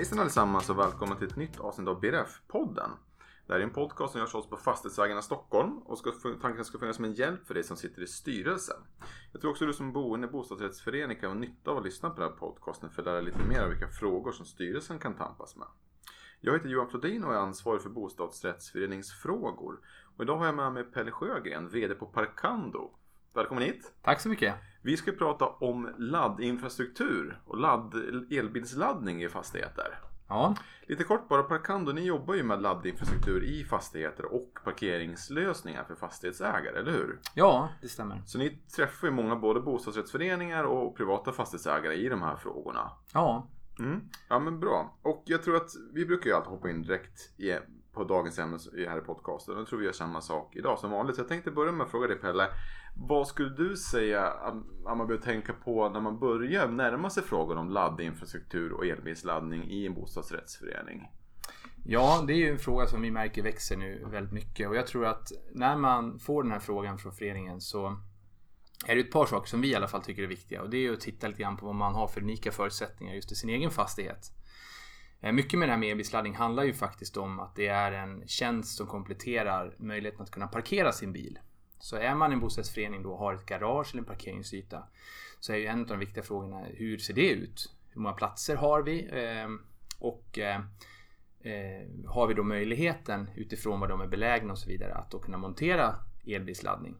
Hejsan allesammans och välkomna till ett nytt avsnitt av BRF-podden. Det här är en podcast som görs oss på Fastighetsägarna Stockholm och ska, tanken ska finnas som en hjälp för dig som sitter i styrelsen. Jag tror också du som boende i bostadsrättsförening kan ha nytta av att lyssna på den här podcasten för att lära lite mer om vilka frågor som styrelsen kan tampas med. Jag heter Johan Flodin och är ansvarig för bostadsrättsföreningsfrågor. Och idag har jag med mig Pelle Sjögren, VD på Parkando. Välkommen hit! Tack så mycket! Vi ska prata om laddinfrastruktur och ladd, elbilsladdning i fastigheter. Ja. Lite kort bara, Parkando, ni jobbar ju med laddinfrastruktur i fastigheter och parkeringslösningar för fastighetsägare, eller hur? Ja, det stämmer. Så ni träffar ju många både bostadsrättsföreningar och privata fastighetsägare i de här frågorna. Ja. Mm. Ja men bra. Och jag tror att vi brukar ju alltid hoppa in direkt i, på dagens ämne här i podcasten. Jag tror vi gör samma sak idag som vanligt. Så jag tänkte börja med att fråga dig Pelle. Vad skulle du säga att man behöver tänka på när man börjar närma sig frågan om laddinfrastruktur och elbilsladdning i en bostadsrättsförening? Ja, det är ju en fråga som vi märker växer nu väldigt mycket och jag tror att när man får den här frågan från föreningen så är det ett par saker som vi i alla fall tycker är viktiga och det är att titta lite grann på vad man har för unika förutsättningar just i sin egen fastighet. Eh, mycket med det här med elbilsladdning handlar ju faktiskt om att det är en tjänst som kompletterar möjligheten att kunna parkera sin bil. Så är man en bostadsförening då och har ett garage eller en parkeringsyta så är ju en av de viktiga frågorna hur ser det ut? Hur många platser har vi? Ehm, och eh, eh, har vi då möjligheten utifrån var de är belägna och så vidare att då kunna montera elbilsladdning?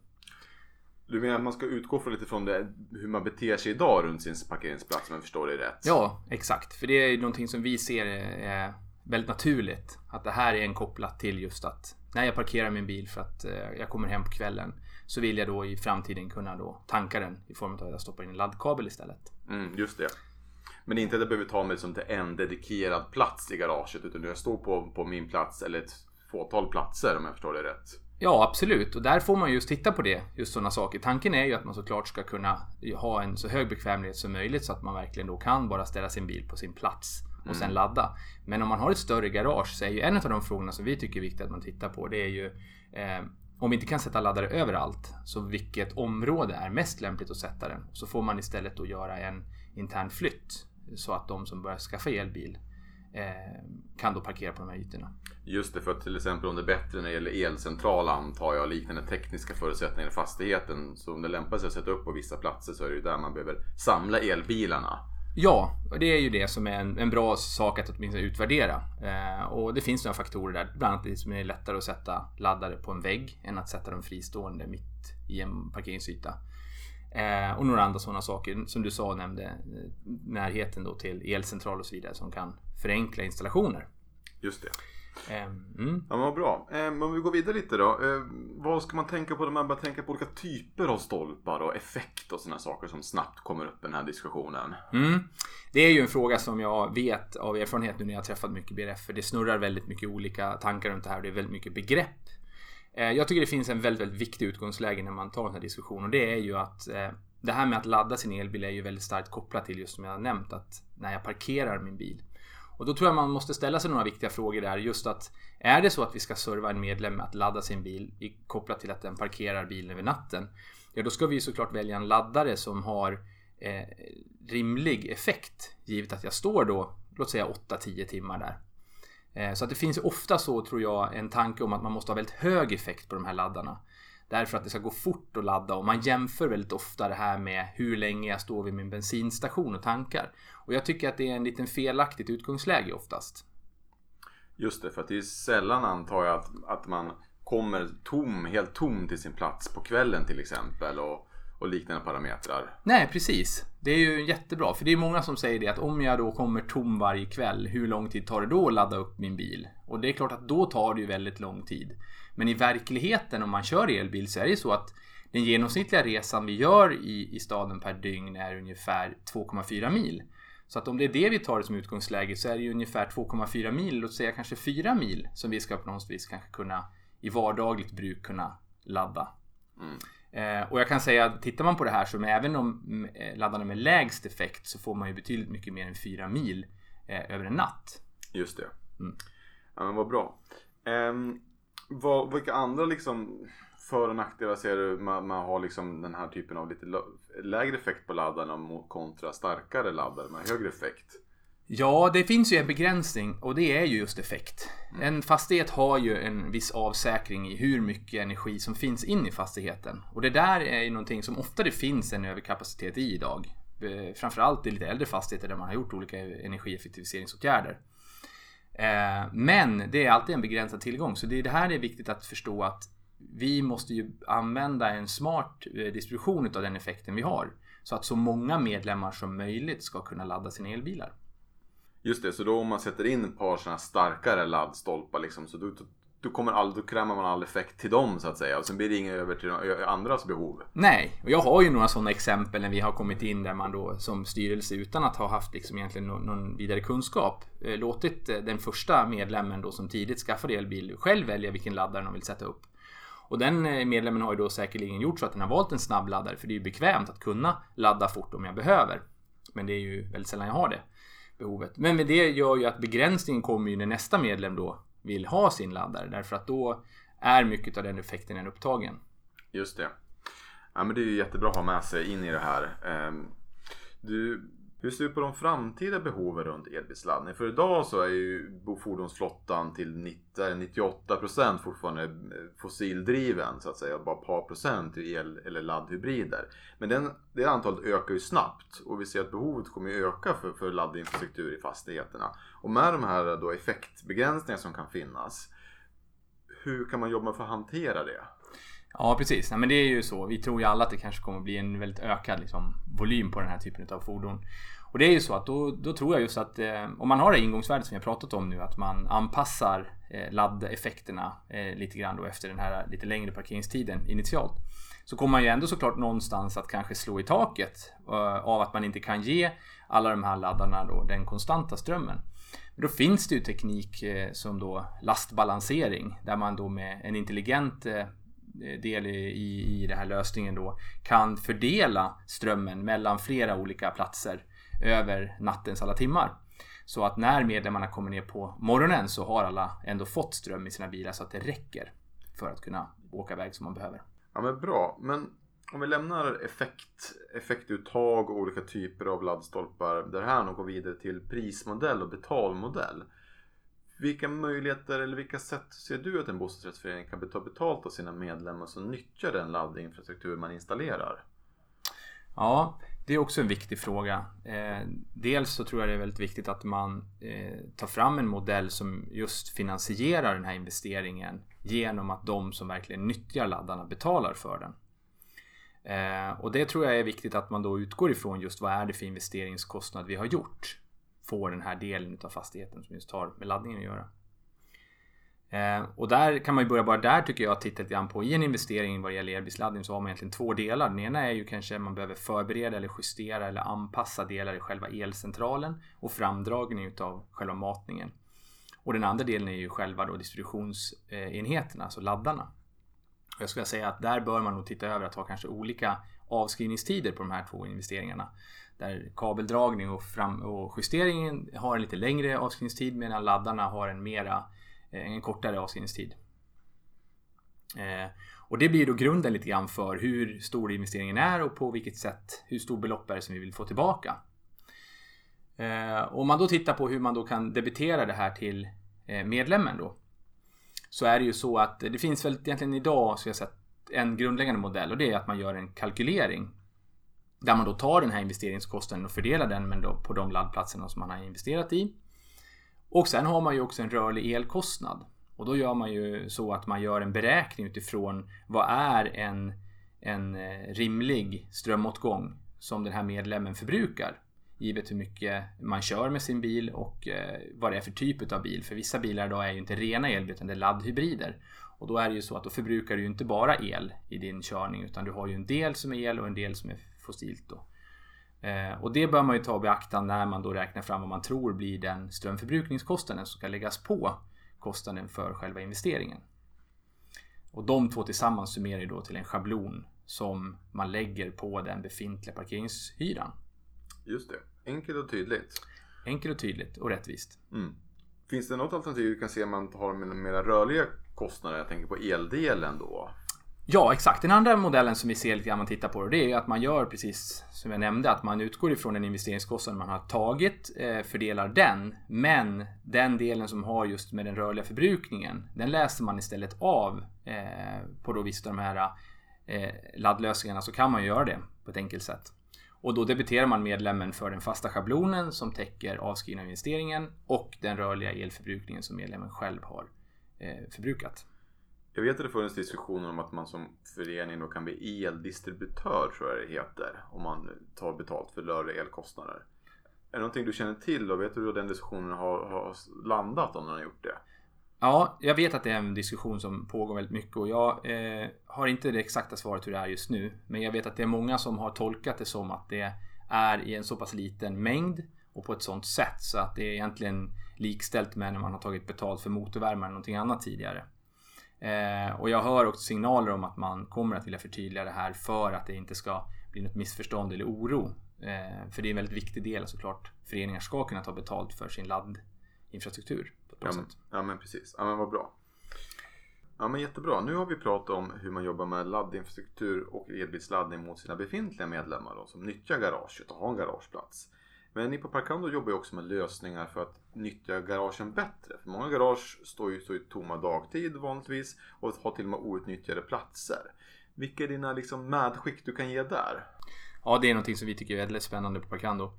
Du menar att man ska utgå från lite från det, hur man beter sig idag runt sin parkeringsplats om jag förstår dig rätt? Ja, exakt. För det är ju någonting som vi ser är väldigt naturligt. Att det här är en kopplat till just att när jag parkerar min bil för att eh, jag kommer hem på kvällen så vill jag då i framtiden kunna då tanka den i form av att jag stoppar in en laddkabel istället. Mm, just det. Men inte att jag behöver ta mig som till en dedikerad plats i garaget utan jag står på, på min plats eller ett fåtal platser om jag förstår det rätt. Ja, absolut. Och där får man just titta på det. Just sådana saker. Tanken är ju att man såklart ska kunna ha en så hög bekvämlighet som möjligt så att man verkligen då kan bara ställa sin bil på sin plats och mm. sen ladda. Men om man har ett större garage så är ju en av de frågorna som vi tycker är viktigt att man tittar på det är ju eh, om vi inte kan sätta laddare överallt, så vilket område är mest lämpligt att sätta den? Så får man istället då göra en intern flytt så att de som börjar skaffa elbil kan då parkera på de här ytorna. Just det, för att till exempel om det är bättre när det gäller elcentral antar jag, liknande tekniska förutsättningar i fastigheten. Så om det lämpar sig att sätta upp på vissa platser så är det ju där man behöver samla elbilarna. Ja, det är ju det som är en, en bra sak att åtminstone utvärdera. Eh, och det finns några faktorer där, bland annat det som är lättare att sätta laddare på en vägg än att sätta dem fristående mitt i en parkeringsyta. Eh, och några andra sådana saker som du sa nämnde, eh, närheten då till elcentral och så vidare som kan förenkla installationer. Just det. Ehm, mm. Ja, men vad bra. Eh, om vi går vidare lite då. Eh, vad ska man tänka på när man börjar tänka på olika typer av stolpar och effekt och sådana saker som snabbt kommer upp i den här diskussionen? Mm. Det är ju en fråga som jag vet av erfarenhet nu när jag träffat mycket BRF. För det snurrar väldigt mycket olika tankar runt det här och det är väldigt mycket begrepp. Jag tycker det finns en väldigt, väldigt viktig utgångsläge när man tar den här diskussionen och det är ju att det här med att ladda sin elbil är ju väldigt starkt kopplat till just som jag har nämnt att när jag parkerar min bil och då tror jag man måste ställa sig några viktiga frågor där. Just att är det så att vi ska serva en medlem med att ladda sin bil kopplat till att den parkerar bilen över natten. Ja, då ska vi såklart välja en laddare som har eh, rimlig effekt. Givet att jag står då, låt säga 8-10 timmar där. Eh, så att det finns ofta så tror jag en tanke om att man måste ha väldigt hög effekt på de här laddarna. Därför att det ska gå fort att ladda och man jämför väldigt ofta det här med hur länge jag står vid min bensinstation och tankar. Och jag tycker att det är en liten felaktigt utgångsläge oftast. Just det, för att det är sällan antar jag att, att man kommer tom, helt tom till sin plats på kvällen till exempel. Och, och liknande parametrar. Nej, precis. Det är ju jättebra. För det är många som säger det att om jag då kommer tom varje kväll, hur lång tid tar det då att ladda upp min bil? Och det är klart att då tar det ju väldigt lång tid. Men i verkligheten om man kör elbil så är det ju så att den genomsnittliga resan vi gör i, i staden per dygn är ungefär 2,4 mil. Så att om det är det vi tar som utgångsläge så är det ju ungefär 2,4 mil, låt säga kanske 4 mil som vi ska på något vis kanske kunna i vardagligt bruk kunna ladda. Mm. Eh, och jag kan säga, tittar man på det här som även om eh, laddarna med lägst effekt så får man ju betydligt mycket mer än 4 mil eh, över en natt. Just det. Mm. Ja men vad bra. Um, vad, vilka andra liksom för och nackdelar ser du man, man har liksom den här typen av lite lägre effekt på laddarna kontra starkare laddare med högre effekt? Ja, det finns ju en begränsning och det är ju just effekt. En fastighet har ju en viss avsäkring i hur mycket energi som finns in i fastigheten. Och det där är ju någonting som ofta det finns en överkapacitet i idag. Eh, Framförallt i lite äldre fastigheter där man har gjort olika energieffektiviseringsåtgärder. Eh, Men det är alltid en begränsad tillgång så det är det här det är viktigt att förstå att vi måste ju använda en smart eh, distribution av den effekten vi har. Så att så många medlemmar som möjligt ska kunna ladda sina elbilar. Just det, så då om man sätter in ett par sådana starkare laddstolpar liksom, så då, då, kommer all, då krämer man all effekt till dem så att säga. Och sen blir det inget över till andras behov. Nej, och jag har ju några sådana exempel när vi har kommit in där man då som styrelse utan att ha haft liksom egentligen någon, någon vidare kunskap eh, låtit eh, den första medlemmen då som tidigt skaffade elbil själv välja vilken laddare de vill sätta upp. Och den eh, medlemmen har ju då säkerligen gjort så att den har valt en snabbladdare för det är ju bekvämt att kunna ladda fort om jag behöver. Men det är ju väldigt sällan jag har det behovet. Men med det gör ju att begränsningen kommer ju när nästa medlem då vill ha sin laddare därför att då är mycket av den effekten en upptagen. Just det. Ja, men det är ju jättebra att ha med sig in i det här. Ehm, du, hur ser du på de framtida behoven runt elbilsladdning? För idag så är ju fordonsflottan till 90, 98% fortfarande eh, fossildriven så att säga. Bara ett par procent i el eller laddhybrider. Men den, det antalet ökar ju snabbt och vi ser att behovet kommer ju öka för, för laddinfrastruktur i fastigheterna. Och med de här då effektbegränsningar som kan finnas. Hur kan man jobba för att hantera det? Ja precis, Nej, men det är ju så. Vi tror ju alla att det kanske kommer bli en väldigt ökad liksom, volym på den här typen av fordon. Och det är ju så att då, då tror jag just att eh, om man har det ingångsvärdet som vi har pratat om nu att man anpassar eh, laddeffekterna eh, lite grann då efter den här lite längre parkeringstiden initialt. Så kommer man ju ändå såklart någonstans att kanske slå i taket eh, av att man inte kan ge alla de här laddarna då den konstanta strömmen. Men då finns det ju teknik eh, som då lastbalansering där man då med en intelligent eh, Eh, del i, i den här lösningen då kan fördela strömmen mellan flera olika platser över nattens alla timmar. Så att när medlemmarna kommer ner på morgonen så har alla ändå fått ström i sina bilar så att det räcker för att kunna åka iväg som man behöver. Ja men bra. Men om vi lämnar effekt, effektuttag och olika typer av laddstolpar därhän och går vidare till prismodell och betalmodell. Vilka möjligheter eller vilka sätt ser du att en bostadsrättsförening kan ta betalt av sina medlemmar som nyttjar den laddinfrastruktur man installerar? Ja, det är också en viktig fråga. Eh, dels så tror jag det är väldigt viktigt att man eh, tar fram en modell som just finansierar den här investeringen genom att de som verkligen nyttjar laddarna betalar för den. Eh, och det tror jag är viktigt att man då utgår ifrån just vad är det för investeringskostnad vi har gjort får den här delen av fastigheten som just har med laddningen att göra. Eh, och där kan man ju börja bara där tycker jag att titta lite grann på i en investering vad det gäller elbilsladdning så har man egentligen två delar. Den ena är ju kanske man behöver förbereda eller justera eller anpassa delar i själva elcentralen och framdragning utav själva matningen. Och den andra delen är ju själva då distributionsenheterna, alltså laddarna. Jag skulle säga att där bör man nog titta över att ha kanske olika avskrivningstider på de här två investeringarna. Där kabeldragning och, fram och justeringen har en lite längre avskrivningstid medan laddarna har en mera eh, en kortare avskrivningstid. Eh, och det blir då grunden lite grann för hur stor investeringen är och på vilket sätt, hur stor belopp är det som vi vill få tillbaka. Eh, om man då tittar på hur man då kan debitera det här till eh, medlemmen då. Så är det ju så att det finns väl egentligen idag så jag sett en grundläggande modell och det är att man gör en kalkylering. Där man då tar den här investeringskostnaden och fördelar den men då på de laddplatserna som man har investerat i. Och sen har man ju också en rörlig elkostnad. Och då gör man ju så att man gör en beräkning utifrån vad är en, en eh, rimlig strömåtgång som den här medlemmen förbrukar. Givet hur mycket man kör med sin bil och eh, vad det är för typ av bil. För vissa bilar idag är ju inte rena elbilar utan det är laddhybrider. Och då är det ju så att då förbrukar du ju inte bara el i din körning utan du har ju en del som är el och en del som är fossilt då. Eh, och det bör man ju ta och beakta när man då räknar fram vad man tror blir den strömförbrukningskostnaden som ska läggas på kostnaden för själva investeringen. Och de två tillsammans summerar ju då till en schablon som man lägger på den befintliga parkeringshyran. Just det, enkelt och tydligt. Enkelt och tydligt och rättvist. Mm. Finns det något alternativ du kan se om man har mera rörliga kostnader? Jag tänker på eldelen då. Ja, exakt. Den andra modellen som vi ser lite grann man tittar på det är att man gör precis som jag nämnde att man utgår ifrån den investeringskostnad man har tagit, eh, fördelar den. Men den delen som har just med den rörliga förbrukningen, den läser man istället av eh, på då vissa av de här eh, laddlösningarna så kan man göra det på ett enkelt sätt. Och då debiterar man medlemmen för den fasta schablonen som täcker avskrivna investeringen och den rörliga elförbrukningen som medlemmen själv har förbrukat. Jag vet att det funnits diskussioner om att man som förening då kan bli eldistributör tror jag det heter. Om man tar betalt för rörliga elkostnader. Är det någonting du känner till och vet du hur den diskussionen har, har landat om den har gjort det? Ja, jag vet att det är en diskussion som pågår väldigt mycket och jag eh, har inte det exakta svaret hur det är just nu. Men jag vet att det är många som har tolkat det som att det är i en så pass liten mängd och på ett sånt sätt så att det är egentligen likställt med när man har tagit betalt för motorvärme eller någonting annat tidigare. Eh, och jag hör också signaler om att man kommer att vilja förtydliga det här för att det inte ska bli något missförstånd eller oro. Eh, för det är en väldigt viktig del såklart. Föreningar ska kunna ta betalt för sin laddinfrastruktur. På ett ja, men, ja men precis. Ja men vad bra. Ja men jättebra. Nu har vi pratat om hur man jobbar med laddinfrastruktur och elbilsladdning mot sina befintliga medlemmar då, som nyttjar garaget och har en garageplats. Men ni på Parkando jobbar ju också med lösningar för att nyttja garagen bättre. För många garage står ju, står ju tomma dagtid vanligtvis och har till och med outnyttjade platser. Vilka är dina liksom medskick du kan ge där? Ja, det är någonting som vi tycker är väldigt spännande på Parkando.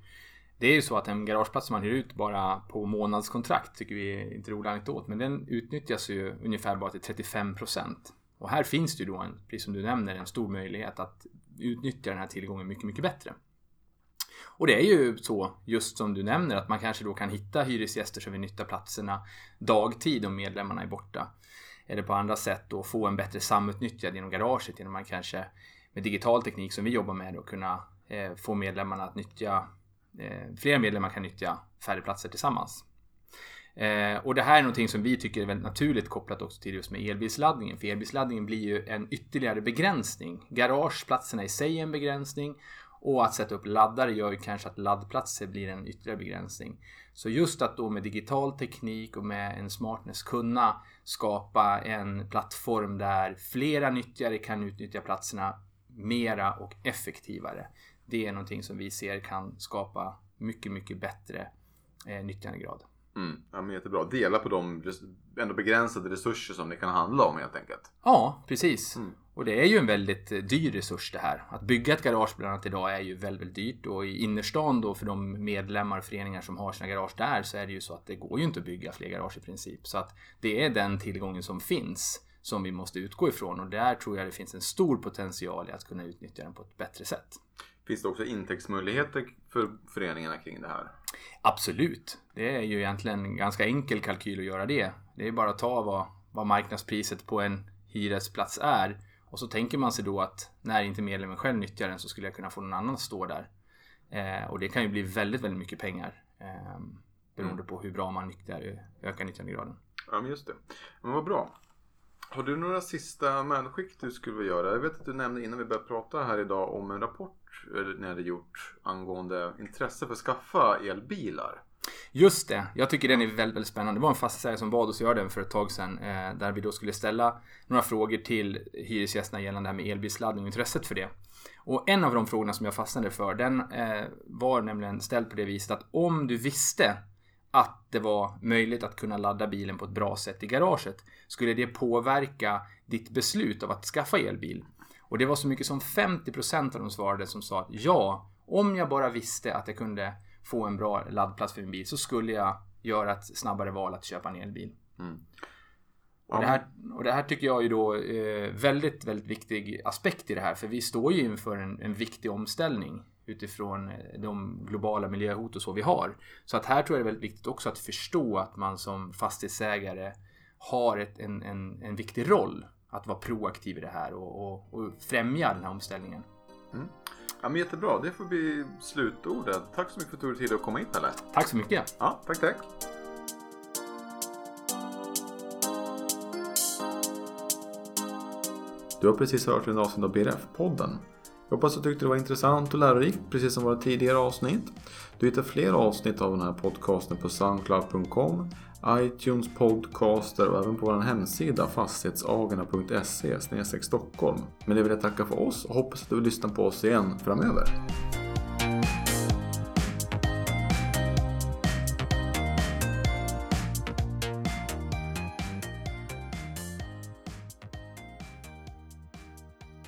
Det är ju så att en garageplats som man hyr ut bara på månadskontrakt tycker vi är inte rolig anekdot, men den utnyttjas ju ungefär bara till 35 procent. Och här finns det ju då, en, precis som du nämner, en stor möjlighet att utnyttja den här tillgången mycket, mycket bättre. Och det är ju så, just som du nämner, att man kanske då kan hitta hyresgäster som vill nyttja platserna dagtid om medlemmarna är borta. Eller på andra sätt då få en bättre samutnyttjad genom garaget genom att man kanske med digital teknik som vi jobbar med då kunna eh, få medlemmarna att nyttja eh, fler medlemmar kan nyttja färre platser tillsammans. Eh, och det här är någonting som vi tycker är väldigt naturligt kopplat också till just med elbilsladdningen. För elbilsladdningen blir ju en ytterligare begränsning. Garageplatserna i sig är en begränsning och att sätta upp laddare gör ju kanske att laddplatser blir en ytterligare begränsning. Så just att då med digital teknik och med en smartness kunna skapa en plattform där flera nyttjare kan utnyttja platserna mera och effektivare. Det är någonting som vi ser kan skapa mycket, mycket bättre eh, nyttjandegrad. Mm, ja, men jättebra. Dela på de ändå begränsade resurser som det kan handla om helt enkelt. Ja, precis. Mm. Och det är ju en väldigt eh, dyr resurs det här. Att bygga ett garage bland annat idag är ju väldigt, väldigt dyrt och i innerstan då för de medlemmar och föreningar som har sina garage där så är det ju så att det går ju inte att bygga fler garage i princip. Så att det är den tillgången som finns som vi måste utgå ifrån och där tror jag det finns en stor potential i att kunna utnyttja den på ett bättre sätt. Finns det också intäktsmöjligheter för föreningarna kring det här? Absolut. Det är ju egentligen en ganska enkel kalkyl att göra det. Det är bara att ta vad, vad marknadspriset på en hyresplats är och så tänker man sig då att när inte medlemmen själv nyttjar den så skulle jag kunna få någon annan att stå där. Eh, och det kan ju bli väldigt, väldigt mycket pengar. Eh, beroende mm. på hur bra man nyttjar, ökar nyttjandegraden. Ja, men just det. Men vad bra. Har du några sista medskick du skulle vilja göra? Jag vet att du nämnde innan vi började prata här idag om en rapport eller ni hade gjort angående intresse för att skaffa elbilar. Just det, jag tycker den är väldigt, väldigt spännande. Det var en fastighetsägare som bad oss göra den för ett tag sedan. Eh, där vi då skulle ställa några frågor till hyresgästerna gällande det här med elbilsladdning och intresset för det. Och en av de frågorna som jag fastnade för den eh, var nämligen ställd på det viset att om du visste att det var möjligt att kunna ladda bilen på ett bra sätt i garaget skulle det påverka ditt beslut av att skaffa elbil. Och det var så mycket som 50% av de svarade som sa att ja, om jag bara visste att jag kunde få en bra laddplats för min bil så skulle jag göra ett snabbare val att köpa en elbil. Mm. Och, det här, och det här tycker jag är då eh, väldigt, väldigt viktig aspekt i det här. För vi står ju inför en, en viktig omställning utifrån eh, de globala miljöhot och så vi har. Så att här tror jag det är väldigt viktigt också att förstå att man som fastighetsägare har ett, en, en, en viktig roll att vara proaktiv i det här och, och, och främja den här omställningen. Mm. Ja, men jättebra, det får bli slutordet. Tack så mycket för att du tog dig tid att komma hit Pelle. Tack så mycket. Ja, tack tack. Du har precis hört en avsnitt av BRF-podden. Jag hoppas att du tyckte det var intressant och lärorikt, precis som våra tidigare avsnitt. Du hittar fler avsnitt av den här podcasten på soundcloud.com, iTunes podcaster och även på vår hemsida fastighetsagarna.se Stockholm. Men det vill jag tacka för oss och hoppas att du vill lyssna på oss igen framöver.